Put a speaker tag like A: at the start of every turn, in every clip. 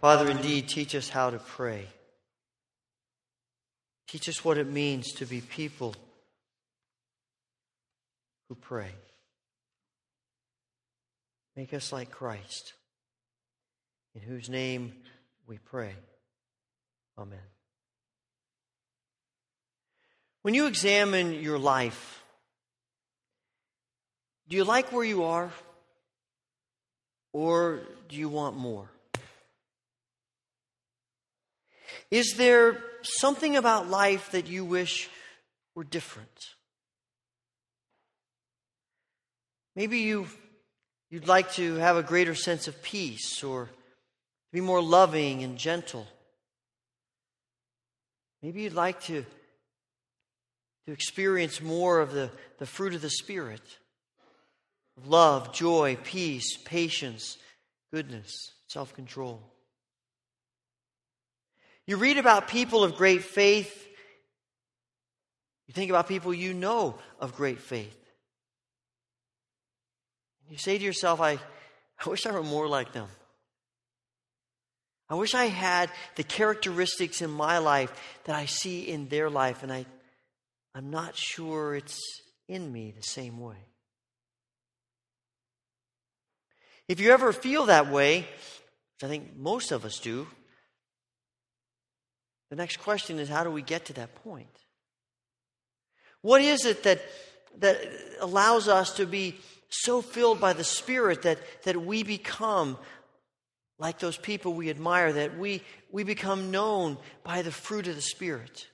A: Father, indeed, teach us how to pray. Teach us what it means to be people who pray. Make us like Christ, in whose name we pray. Amen. When you examine your life, do you like where you are? Or do you want more? Is there something about life that you wish were different? Maybe you, you'd like to have a greater sense of peace or be more loving and gentle. Maybe you'd like to, to experience more of the, the fruit of the Spirit love, joy, peace, patience, goodness, self control. You read about people of great faith. You think about people you know of great faith. You say to yourself, I, I wish I were more like them. I wish I had the characteristics in my life that I see in their life, and I, I'm not sure it's in me the same way. If you ever feel that way, which I think most of us do, the next question is how do we get to that point? What is it that, that allows us to be so filled by the Spirit that, that we become like those people we admire, that we, we become known by the fruit of the Spirit?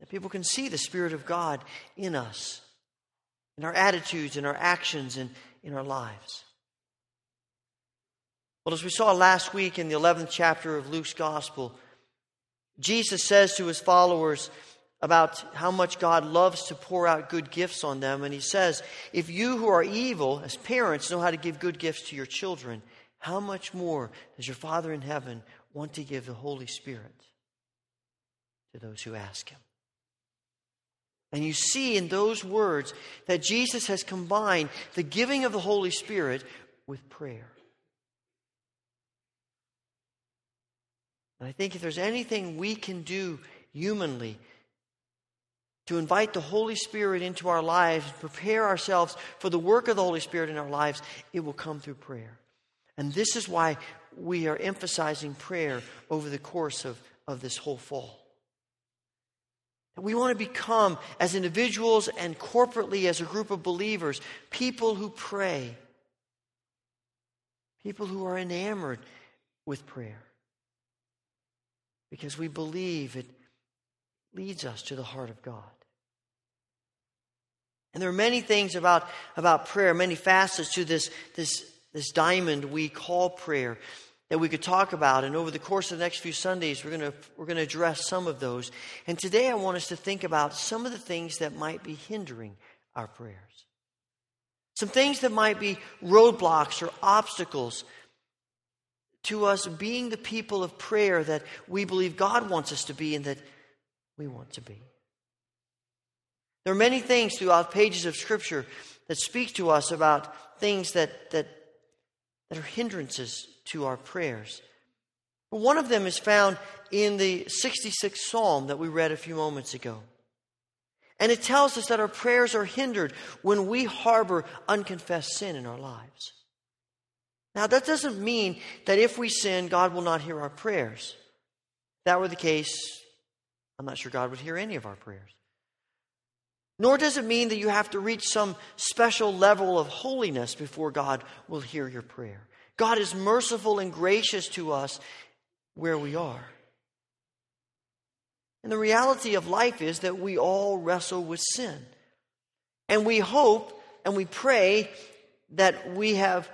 A: That people can see the Spirit of God in us, in our attitudes, in our actions, and in our lives. Well, as we saw last week in the 11th chapter of Luke's Gospel, Jesus says to his followers about how much God loves to pour out good gifts on them. And he says, If you who are evil, as parents, know how to give good gifts to your children, how much more does your Father in heaven want to give the Holy Spirit to those who ask him? And you see in those words that Jesus has combined the giving of the Holy Spirit with prayer. And I think if there's anything we can do humanly to invite the Holy Spirit into our lives, prepare ourselves for the work of the Holy Spirit in our lives, it will come through prayer. And this is why we are emphasizing prayer over the course of, of this whole fall. We want to become, as individuals and corporately as a group of believers, people who pray, people who are enamored with prayer because we believe it leads us to the heart of God. And there are many things about, about prayer, many facets to this, this, this diamond we call prayer that we could talk about. And over the course of the next few Sundays, we're going we're going to address some of those. And today I want us to think about some of the things that might be hindering our prayers. Some things that might be roadblocks or obstacles to us being the people of prayer that we believe God wants us to be and that we want to be. There are many things throughout pages of Scripture that speak to us about things that, that, that are hindrances to our prayers. But one of them is found in the 66th Psalm that we read a few moments ago. And it tells us that our prayers are hindered when we harbor unconfessed sin in our lives. Now, that doesn't mean that if we sin, God will not hear our prayers. If that were the case, I'm not sure God would hear any of our prayers. Nor does it mean that you have to reach some special level of holiness before God will hear your prayer. God is merciful and gracious to us where we are. And the reality of life is that we all wrestle with sin. And we hope and we pray that we have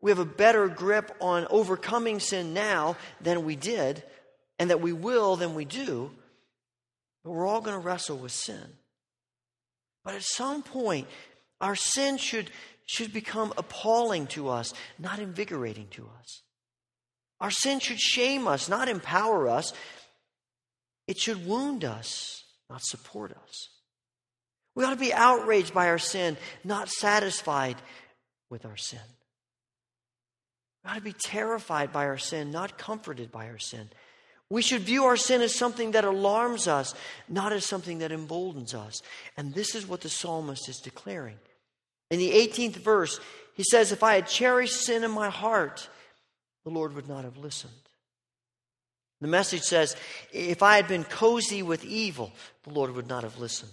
A: we have a better grip on overcoming sin now than we did, and that we will than we do. But we're all going to wrestle with sin. But at some point, our sin should, should become appalling to us, not invigorating to us. Our sin should shame us, not empower us. It should wound us, not support us. We ought to be outraged by our sin, not satisfied with our sin. We ought to be terrified by our sin, not comforted by our sin. We should view our sin as something that alarms us, not as something that emboldens us. And this is what the psalmist is declaring. In the 18th verse, he says, If I had cherished sin in my heart, the Lord would not have listened. The message says, If I had been cozy with evil, the Lord would not have listened.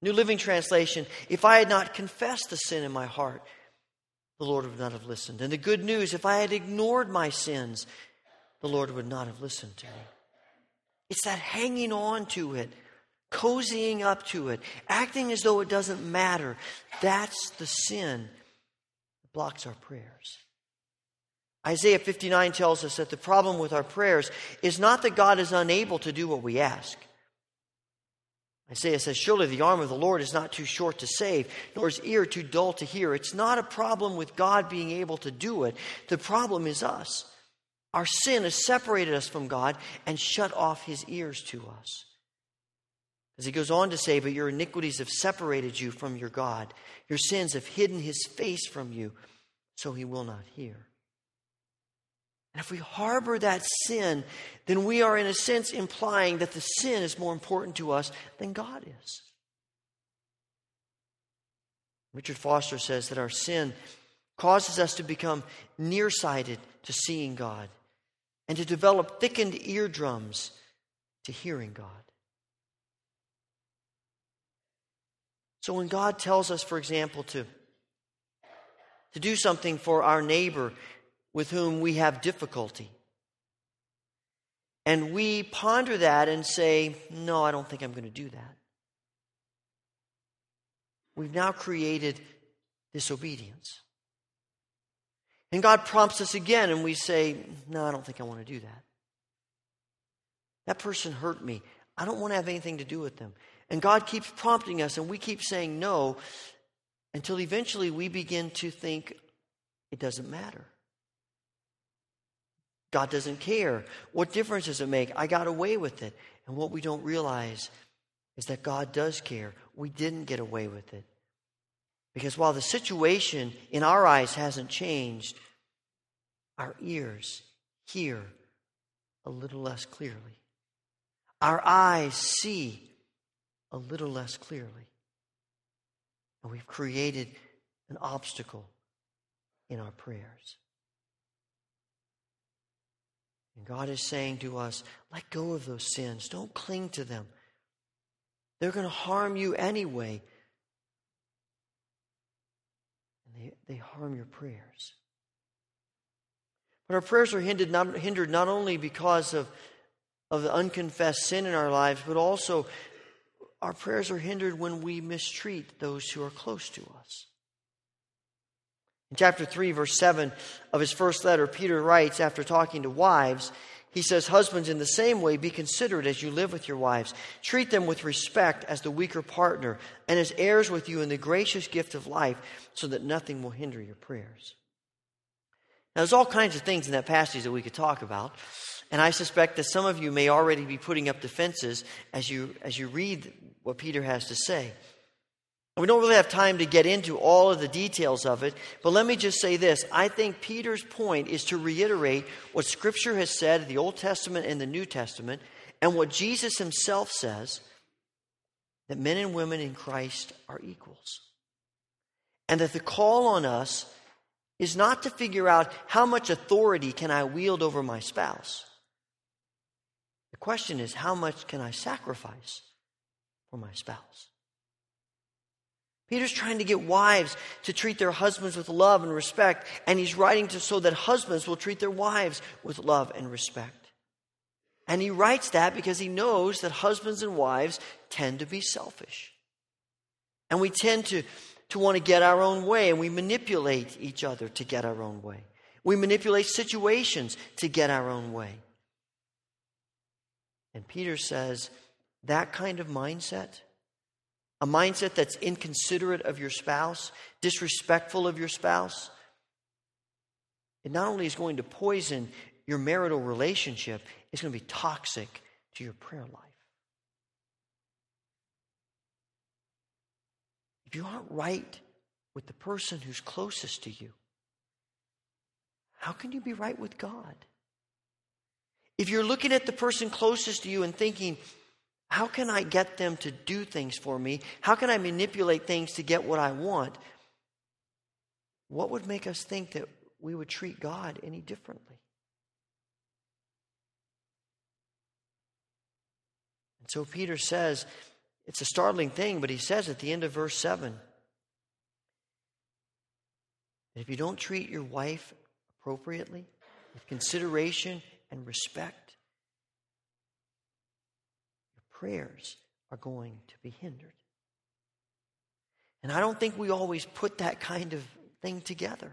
A: New Living Translation, if I had not confessed the sin in my heart, the Lord would not have listened. And the good news, if I had ignored my sins, the Lord would not have listened to me. It's that hanging on to it, cozying up to it, acting as though it doesn't matter. That's the sin that blocks our prayers. Isaiah 59 tells us that the problem with our prayers is not that God is unable to do what we ask. Isaiah says, Surely the arm of the Lord is not too short to save, nor his ear too dull to hear. It's not a problem with God being able to do it. The problem is us. Our sin has separated us from God and shut off his ears to us. As he goes on to say, But your iniquities have separated you from your God. Your sins have hidden his face from you, so he will not hear. And if we harbor that sin, then we are, in a sense, implying that the sin is more important to us than God is. Richard Foster says that our sin causes us to become nearsighted to seeing God and to develop thickened eardrums to hearing God. So when God tells us, for example, to, to do something for our neighbor with whom we have difficulty, and we ponder that and say, No, I don't think I'm going to do that. We've now created disobedience. And God prompts us again, and we say, No, I don't think I want to do that. That person hurt me. I don't want to have anything to do with them. And God keeps prompting us, and we keep saying no until eventually we begin to think it doesn't matter. God doesn't care. What difference does it make? I got away with it. And what we don't realize is that God does care. We didn't get away with it. Because while the situation in our eyes hasn't changed, our ears hear a little less clearly. Our eyes see a little less clearly. And we've created an obstacle in our prayers. And God is saying to us, let go of those sins. Don't cling to them. They're going to harm you anyway. And they, they harm your prayers. But our prayers are hindered not, hindered not only because of, of the unconfessed sin in our lives, but also our prayers are hindered when we mistreat those who are close to us. In chapter 3, verse 7 of his first letter, Peter writes, after talking to wives, he says, Husbands, in the same way, be considerate as you live with your wives. Treat them with respect as the weaker partner and as heirs with you in the gracious gift of life, so that nothing will hinder your prayers. Now, there's all kinds of things in that passage that we could talk about. And I suspect that some of you may already be putting up defenses as you, as you read what Peter has to say. We don't really have time to get into all of the details of it, but let me just say this. I think Peter's point is to reiterate what Scripture has said the Old Testament and the New Testament, and what Jesus himself says that men and women in Christ are equals. And that the call on us is not to figure out how much authority can I wield over my spouse. The question is, how much can I sacrifice for my spouse? Peter's trying to get wives to treat their husbands with love and respect, and he's writing to so that husbands will treat their wives with love and respect. And he writes that because he knows that husbands and wives tend to be selfish. And we tend to to want to get our own way, and we manipulate each other to get our own way. We manipulate situations to get our own way. And Peter says that kind of mindset, a mindset that's inconsiderate of your spouse, disrespectful of your spouse, it not only is going to poison your marital relationship, it's going to be toxic to your prayer life. If you aren't right with the person who's closest to you, how can you be right with God? If you're looking at the person closest to you and thinking, how can I get them to do things for me? How can I manipulate things to get what I want? What would make us think that we would treat God any differently? And so Peter says, it's a startling thing, but he says at the end of verse 7 that if you don't treat your wife appropriately, with consideration and respect, prayers are going to be hindered. And I don't think we always put that kind of thing together.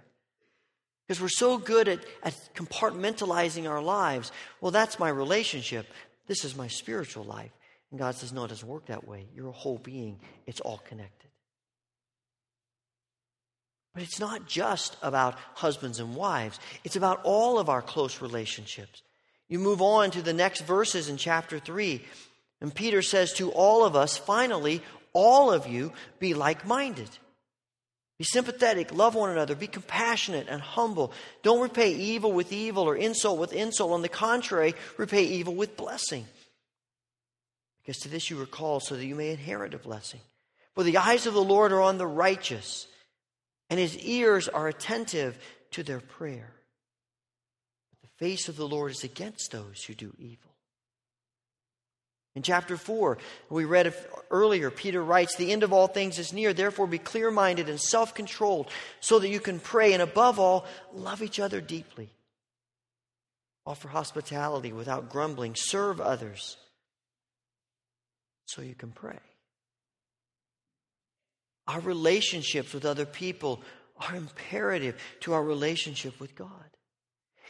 A: Because we're so good at, at compartmentalizing our lives. Well, that's my relationship. This is my spiritual life. And God says, no, it doesn't work that way. You're a whole being, it's all connected. But it's not just about husbands and wives, it's about all of our close relationships. You move on to the next verses in chapter 3, and Peter says to all of us, finally, all of you be like minded. Be sympathetic, love one another, be compassionate and humble. Don't repay evil with evil or insult with insult. On the contrary, repay evil with blessing. Because to this you were called so that you may inherit a blessing. For the eyes of the Lord are on the righteous, and his ears are attentive to their prayer. The face of the Lord is against those who do evil. In chapter 4, we read earlier, Peter writes, The end of all things is near. Therefore, be clear minded and self controlled so that you can pray, and above all, love each other deeply. Offer hospitality without grumbling. Serve others so you can pray. Our relationships with other people are imperative to our relationship with God.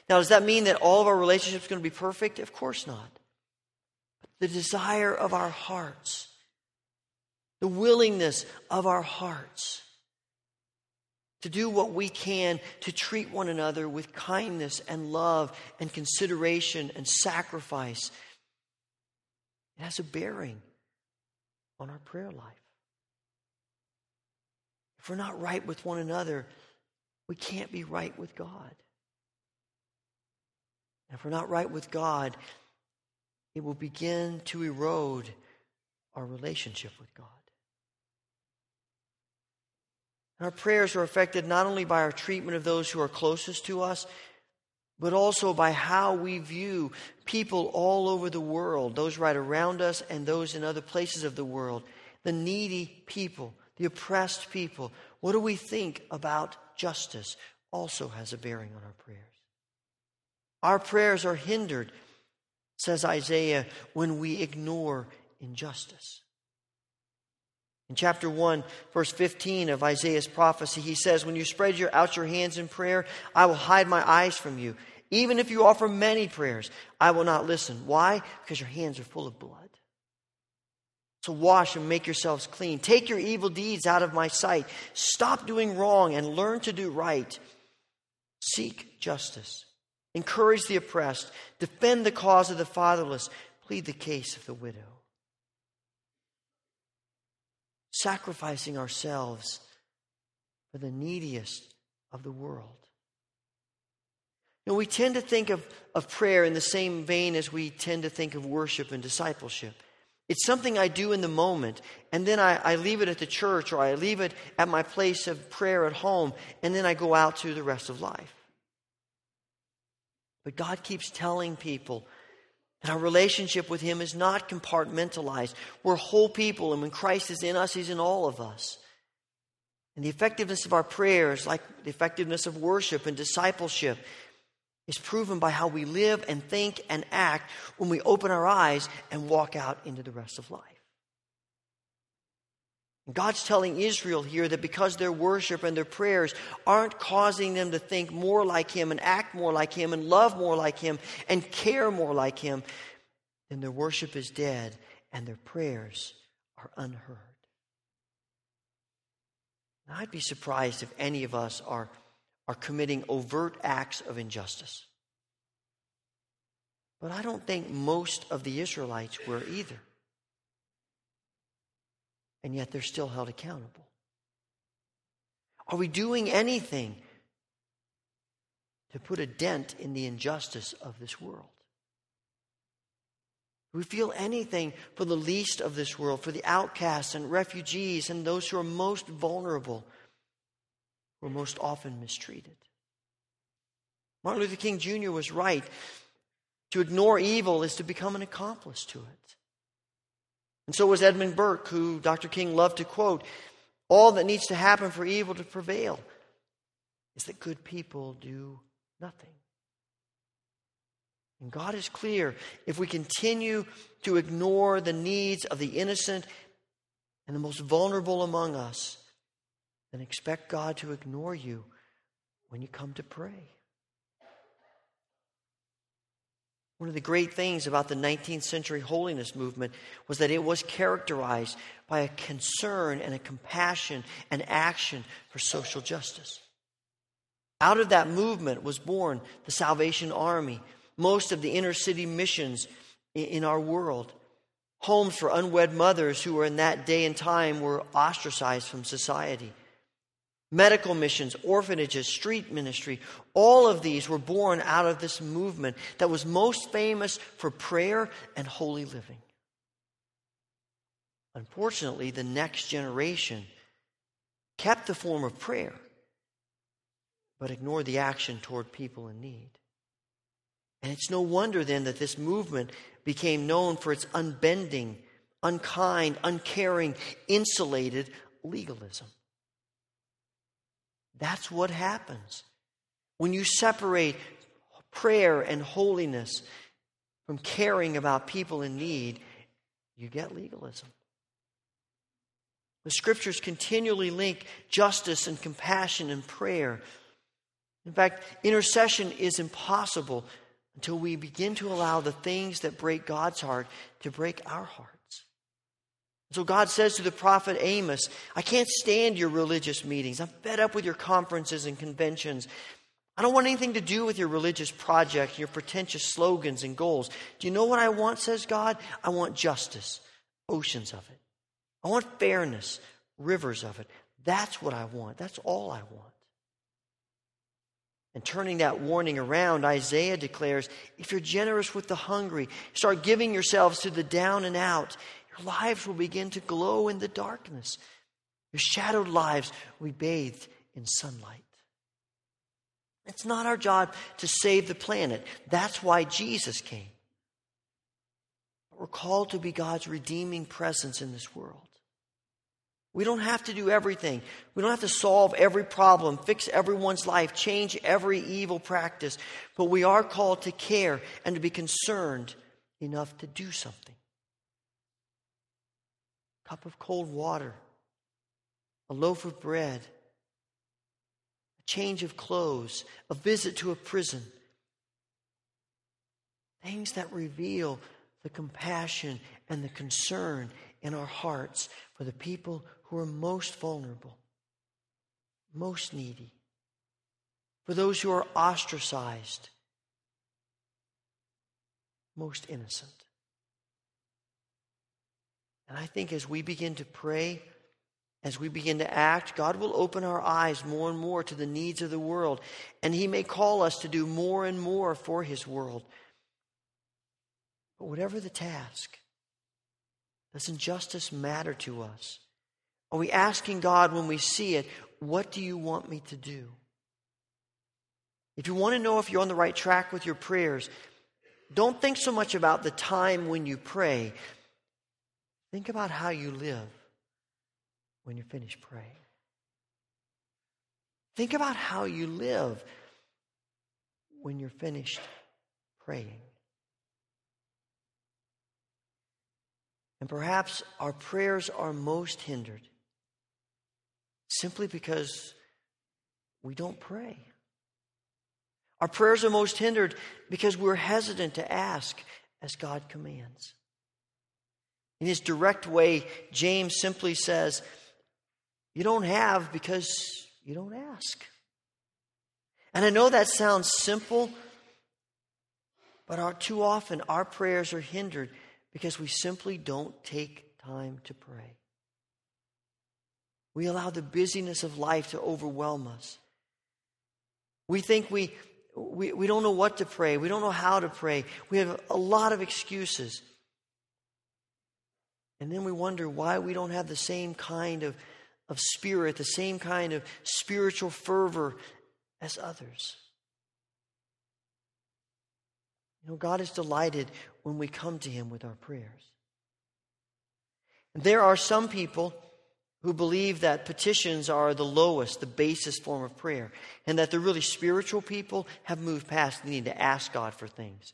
A: Now, does that mean that all of our relationships are going to be perfect? Of course not. The desire of our hearts, the willingness of our hearts to do what we can to treat one another with kindness and love and consideration and sacrifice, it has a bearing on our prayer life. If we're not right with one another, we can't be right with God. And if we're not right with God, it will begin to erode our relationship with God. And our prayers are affected not only by our treatment of those who are closest to us, but also by how we view people all over the world, those right around us and those in other places of the world, the needy people, the oppressed people. What do we think about justice also has a bearing on our prayers. Our prayers are hindered, says Isaiah, when we ignore injustice. In chapter 1, verse 15 of Isaiah's prophecy, he says, When you spread your, out your hands in prayer, I will hide my eyes from you. Even if you offer many prayers, I will not listen. Why? Because your hands are full of blood. So wash and make yourselves clean. Take your evil deeds out of my sight. Stop doing wrong and learn to do right. Seek justice. Encourage the oppressed. Defend the cause of the fatherless. Plead the case of the widow. Sacrificing ourselves for the neediest of the world. You know, we tend to think of, of prayer in the same vein as we tend to think of worship and discipleship. It's something I do in the moment, and then I, I leave it at the church or I leave it at my place of prayer at home, and then I go out to the rest of life. But God keeps telling people that our relationship with Him is not compartmentalized. We're whole people, and when Christ is in us, He's in all of us. And the effectiveness of our prayers, like the effectiveness of worship and discipleship, is proven by how we live and think and act when we open our eyes and walk out into the rest of life. God's telling Israel here that because their worship and their prayers aren't causing them to think more like Him and act more like Him and love more like Him and care more like Him, then their worship is dead and their prayers are unheard. Now, I'd be surprised if any of us are are committing overt acts of injustice. But I don't think most of the Israelites were either. And yet they're still held accountable. Are we doing anything to put a dent in the injustice of this world. Do we feel anything for the least of this world, for the outcasts and refugees and those who are most vulnerable, who are most often mistreated. Martin Luther King Jr. was right. To ignore evil is to become an accomplice to it. And so was Edmund Burke, who Dr. King loved to quote All that needs to happen for evil to prevail is that good people do nothing. And God is clear if we continue to ignore the needs of the innocent and the most vulnerable among us, then expect God to ignore you when you come to pray. One of the great things about the 19th century holiness movement was that it was characterized by a concern and a compassion and action for social justice. Out of that movement was born the Salvation Army, most of the inner city missions in our world, homes for unwed mothers who were in that day and time were ostracized from society. Medical missions, orphanages, street ministry, all of these were born out of this movement that was most famous for prayer and holy living. Unfortunately, the next generation kept the form of prayer but ignored the action toward people in need. And it's no wonder then that this movement became known for its unbending, unkind, uncaring, insulated legalism. That's what happens. When you separate prayer and holiness from caring about people in need, you get legalism. The scriptures continually link justice and compassion and prayer in fact, intercession is impossible until we begin to allow the things that break God's heart to break our hearts. So God says to the prophet Amos, I can't stand your religious meetings. I'm fed up with your conferences and conventions. I don't want anything to do with your religious projects, your pretentious slogans and goals. Do you know what I want, says God? I want justice, oceans of it. I want fairness, rivers of it. That's what I want. That's all I want. And turning that warning around, Isaiah declares if you're generous with the hungry, start giving yourselves to the down and out, your lives will begin to glow in the darkness. Your shadowed lives will be bathed in sunlight. It's not our job to save the planet. That's why Jesus came. We're called to be God's redeeming presence in this world. We don't have to do everything. We don't have to solve every problem, fix everyone's life, change every evil practice. But we are called to care and to be concerned enough to do something. Cup of cold water, a loaf of bread, a change of clothes, a visit to a prison. Things that reveal the compassion and the concern in our hearts for the people who are most vulnerable, most needy, for those who are ostracized, most innocent. And I think as we begin to pray, as we begin to act, God will open our eyes more and more to the needs of the world. And He may call us to do more and more for His world. But whatever the task, does injustice matter to us? Are we asking God when we see it, what do you want me to do? If you want to know if you're on the right track with your prayers, don't think so much about the time when you pray. Think about how you live when you're finished praying. Think about how you live when you're finished praying. And perhaps our prayers are most hindered simply because we don't pray. Our prayers are most hindered because we're hesitant to ask as God commands. In his direct way, James simply says, You don't have because you don't ask. And I know that sounds simple, but our, too often our prayers are hindered because we simply don't take time to pray. We allow the busyness of life to overwhelm us. We think we we, we don't know what to pray. We don't know how to pray. We have a lot of excuses. And then we wonder why we don't have the same kind of, of spirit, the same kind of spiritual fervor as others. You know, God is delighted when we come to Him with our prayers. And there are some people who believe that petitions are the lowest, the basest form of prayer, and that the really spiritual people have moved past the need to ask God for things.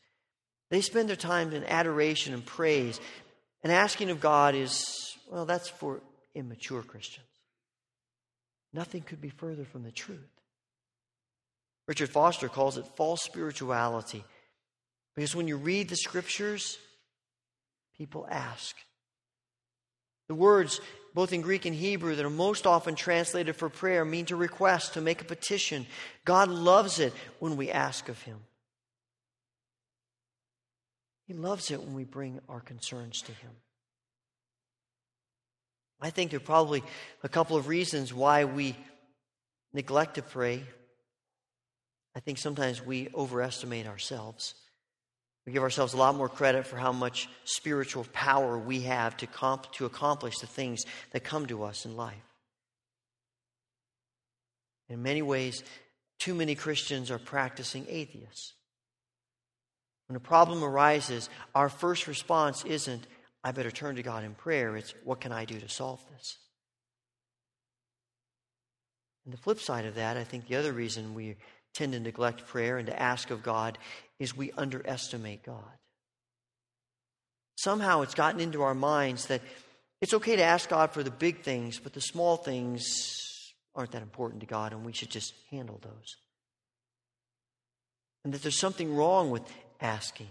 A: They spend their time in adoration and praise, and asking of God is, well, that's for immature Christians. Nothing could be further from the truth. Richard Foster calls it false spirituality because when you read the scriptures, people ask. The words, both in Greek and Hebrew, that are most often translated for prayer mean to request, to make a petition. God loves it when we ask of Him. He loves it when we bring our concerns to Him. I think there are probably a couple of reasons why we neglect to pray. I think sometimes we overestimate ourselves. We give ourselves a lot more credit for how much spiritual power we have to, comp- to accomplish the things that come to us in life. In many ways, too many Christians are practicing atheists. When a problem arises, our first response isn't, I better turn to God in prayer. It's, what can I do to solve this? And the flip side of that, I think the other reason we tend to neglect prayer and to ask of God is we underestimate God. Somehow it's gotten into our minds that it's okay to ask God for the big things, but the small things aren't that important to God, and we should just handle those. And that there's something wrong with asking.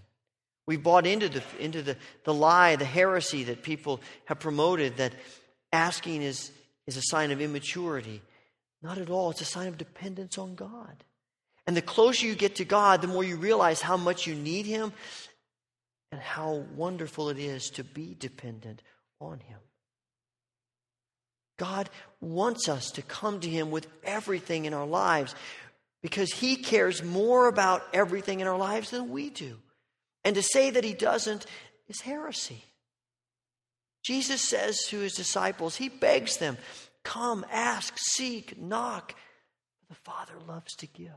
A: We've bought into the, into the, the lie, the heresy that people have promoted that asking is, is a sign of immaturity. Not at all. It's a sign of dependence on God. And the closer you get to God, the more you realize how much you need Him and how wonderful it is to be dependent on Him. God wants us to come to Him with everything in our lives because He cares more about everything in our lives than we do. And to say that He doesn't is heresy. Jesus says to His disciples, He begs them, Come, ask, seek, knock. The Father loves to give.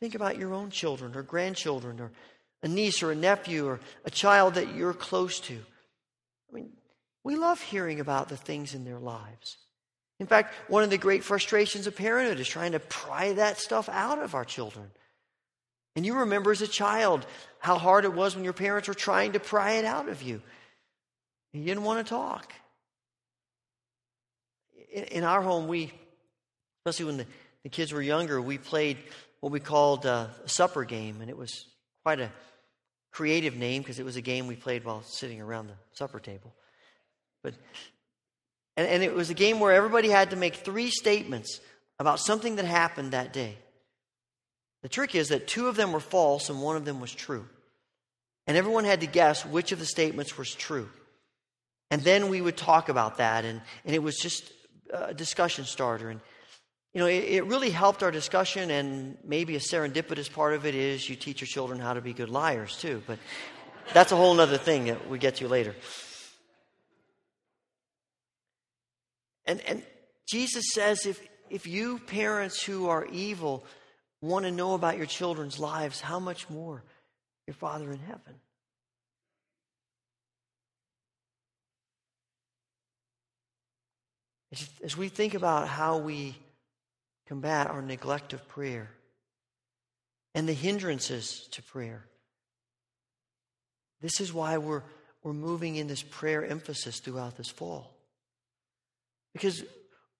A: Think about your own children or grandchildren or a niece or a nephew or a child that you're close to. I mean, we love hearing about the things in their lives. In fact, one of the great frustrations of parenthood is trying to pry that stuff out of our children. And you remember as a child how hard it was when your parents were trying to pry it out of you. You didn't want to talk. In, our home, we, especially when the, the kids were younger, we played what we called a supper game, and it was quite a creative name because it was a game we played while sitting around the supper table. But and, and it was a game where everybody had to make three statements about something that happened that day. The trick is that two of them were false and one of them was true. And everyone had to guess which of the statements was true. And then we would talk about that, and, and it was just a discussion starter. And you know, it, it, really helped our discussion, and maybe a serendipitous part of it is you teach your children how to be good liars, too. But that's a whole other thing that we get to later. And, and Jesus says if, if you parents who are evil want to know about your children's lives, how much more your Father in heaven? As, we think about how we combat our neglect of prayer and the hindrances to prayer. This is why we're, we're moving in this prayer emphasis throughout this fall. Because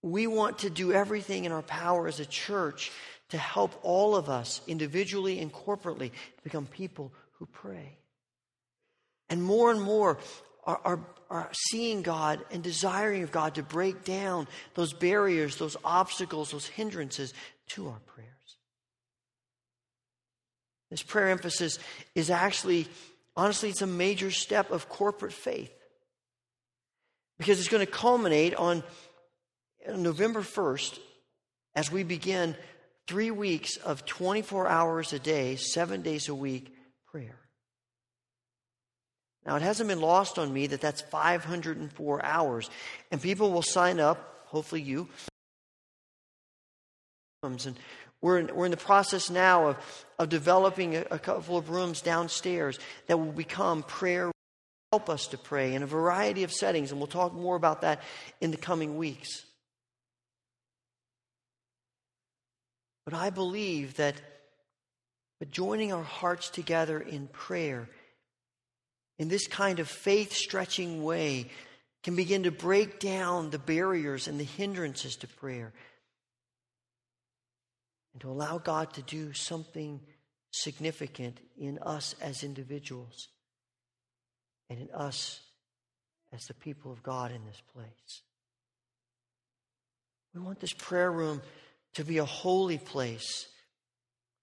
A: we want to do everything in our power as a church to help all of us, individually and corporately, become people who pray. And more and more, are, are, are seeing God and desiring of God to break down those barriers, those obstacles, those hindrances to our prayers. This prayer emphasis is actually, honestly, it's a major step of corporate faith because it's going to culminate on uh, November 1st as we begin three weeks of 24 hours a day, seven days a week prayer. Now, it hasn't been lost on me that that's 504 hours. And people will sign up, hopefully you. And we're in, we're in the process now of, of developing a, a couple of rooms downstairs that will become prayer, help us to pray in a variety of settings. And we'll talk more about that in the coming weeks. But I believe that but joining our hearts together in prayer in this kind of faith stretching way can begin to break down the barriers and the hindrances to prayer and to allow God to do something significant in us as individuals and in us as the people of God in this place. We want this prayer room to be a holy place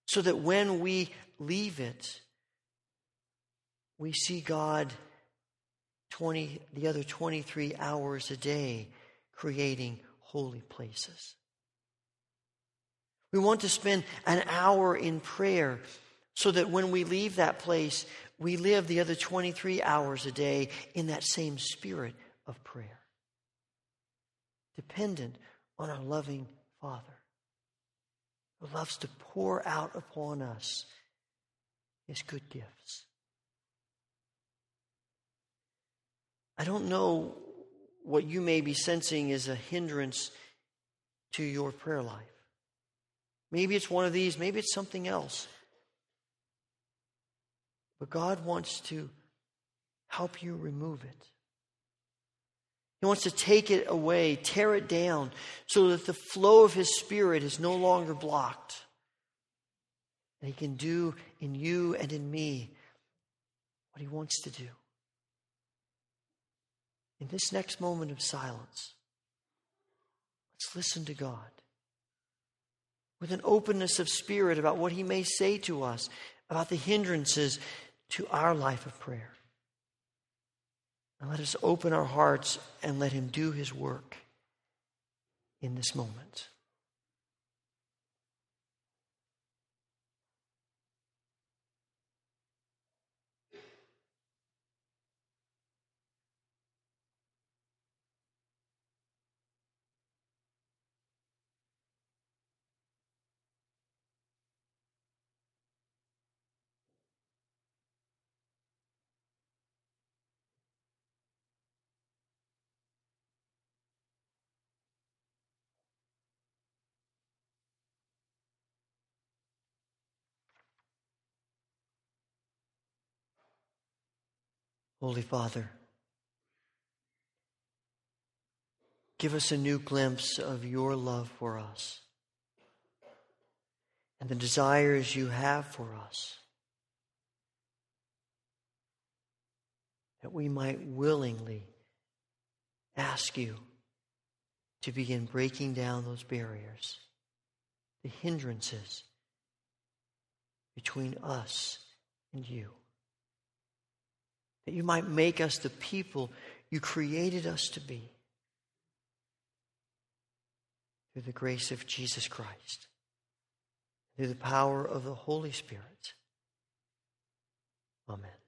A: so that when we leave it, we see God 20, the other 23 hours a day creating holy places. We want to spend an hour in prayer so that when we leave that place, we live the other 23 hours a day in that same spirit of prayer, dependent on our loving Father who loves to pour out upon us his good gifts. I don't know what you may be sensing is a hindrance to your prayer life. Maybe it's one of these, maybe it's something else. But God wants to help you remove it. He wants to take it away, tear it down, so that the flow of His Spirit is no longer blocked. And He can do in you and in me what He wants to do in this next moment of silence, let's listen to God with an openness of spirit about what He may say to us about the hindrances to our life of prayer. And let us open our hearts and let Him do His work in this moment. Holy Father, give us a new glimpse of your love for us and the desires you have for us, that we might willingly ask you to begin breaking down those barriers, the hindrances between us and you that you might make us the people you created us to be through the grace of Jesus Christ, through the power of the Holy Spirit. Amen.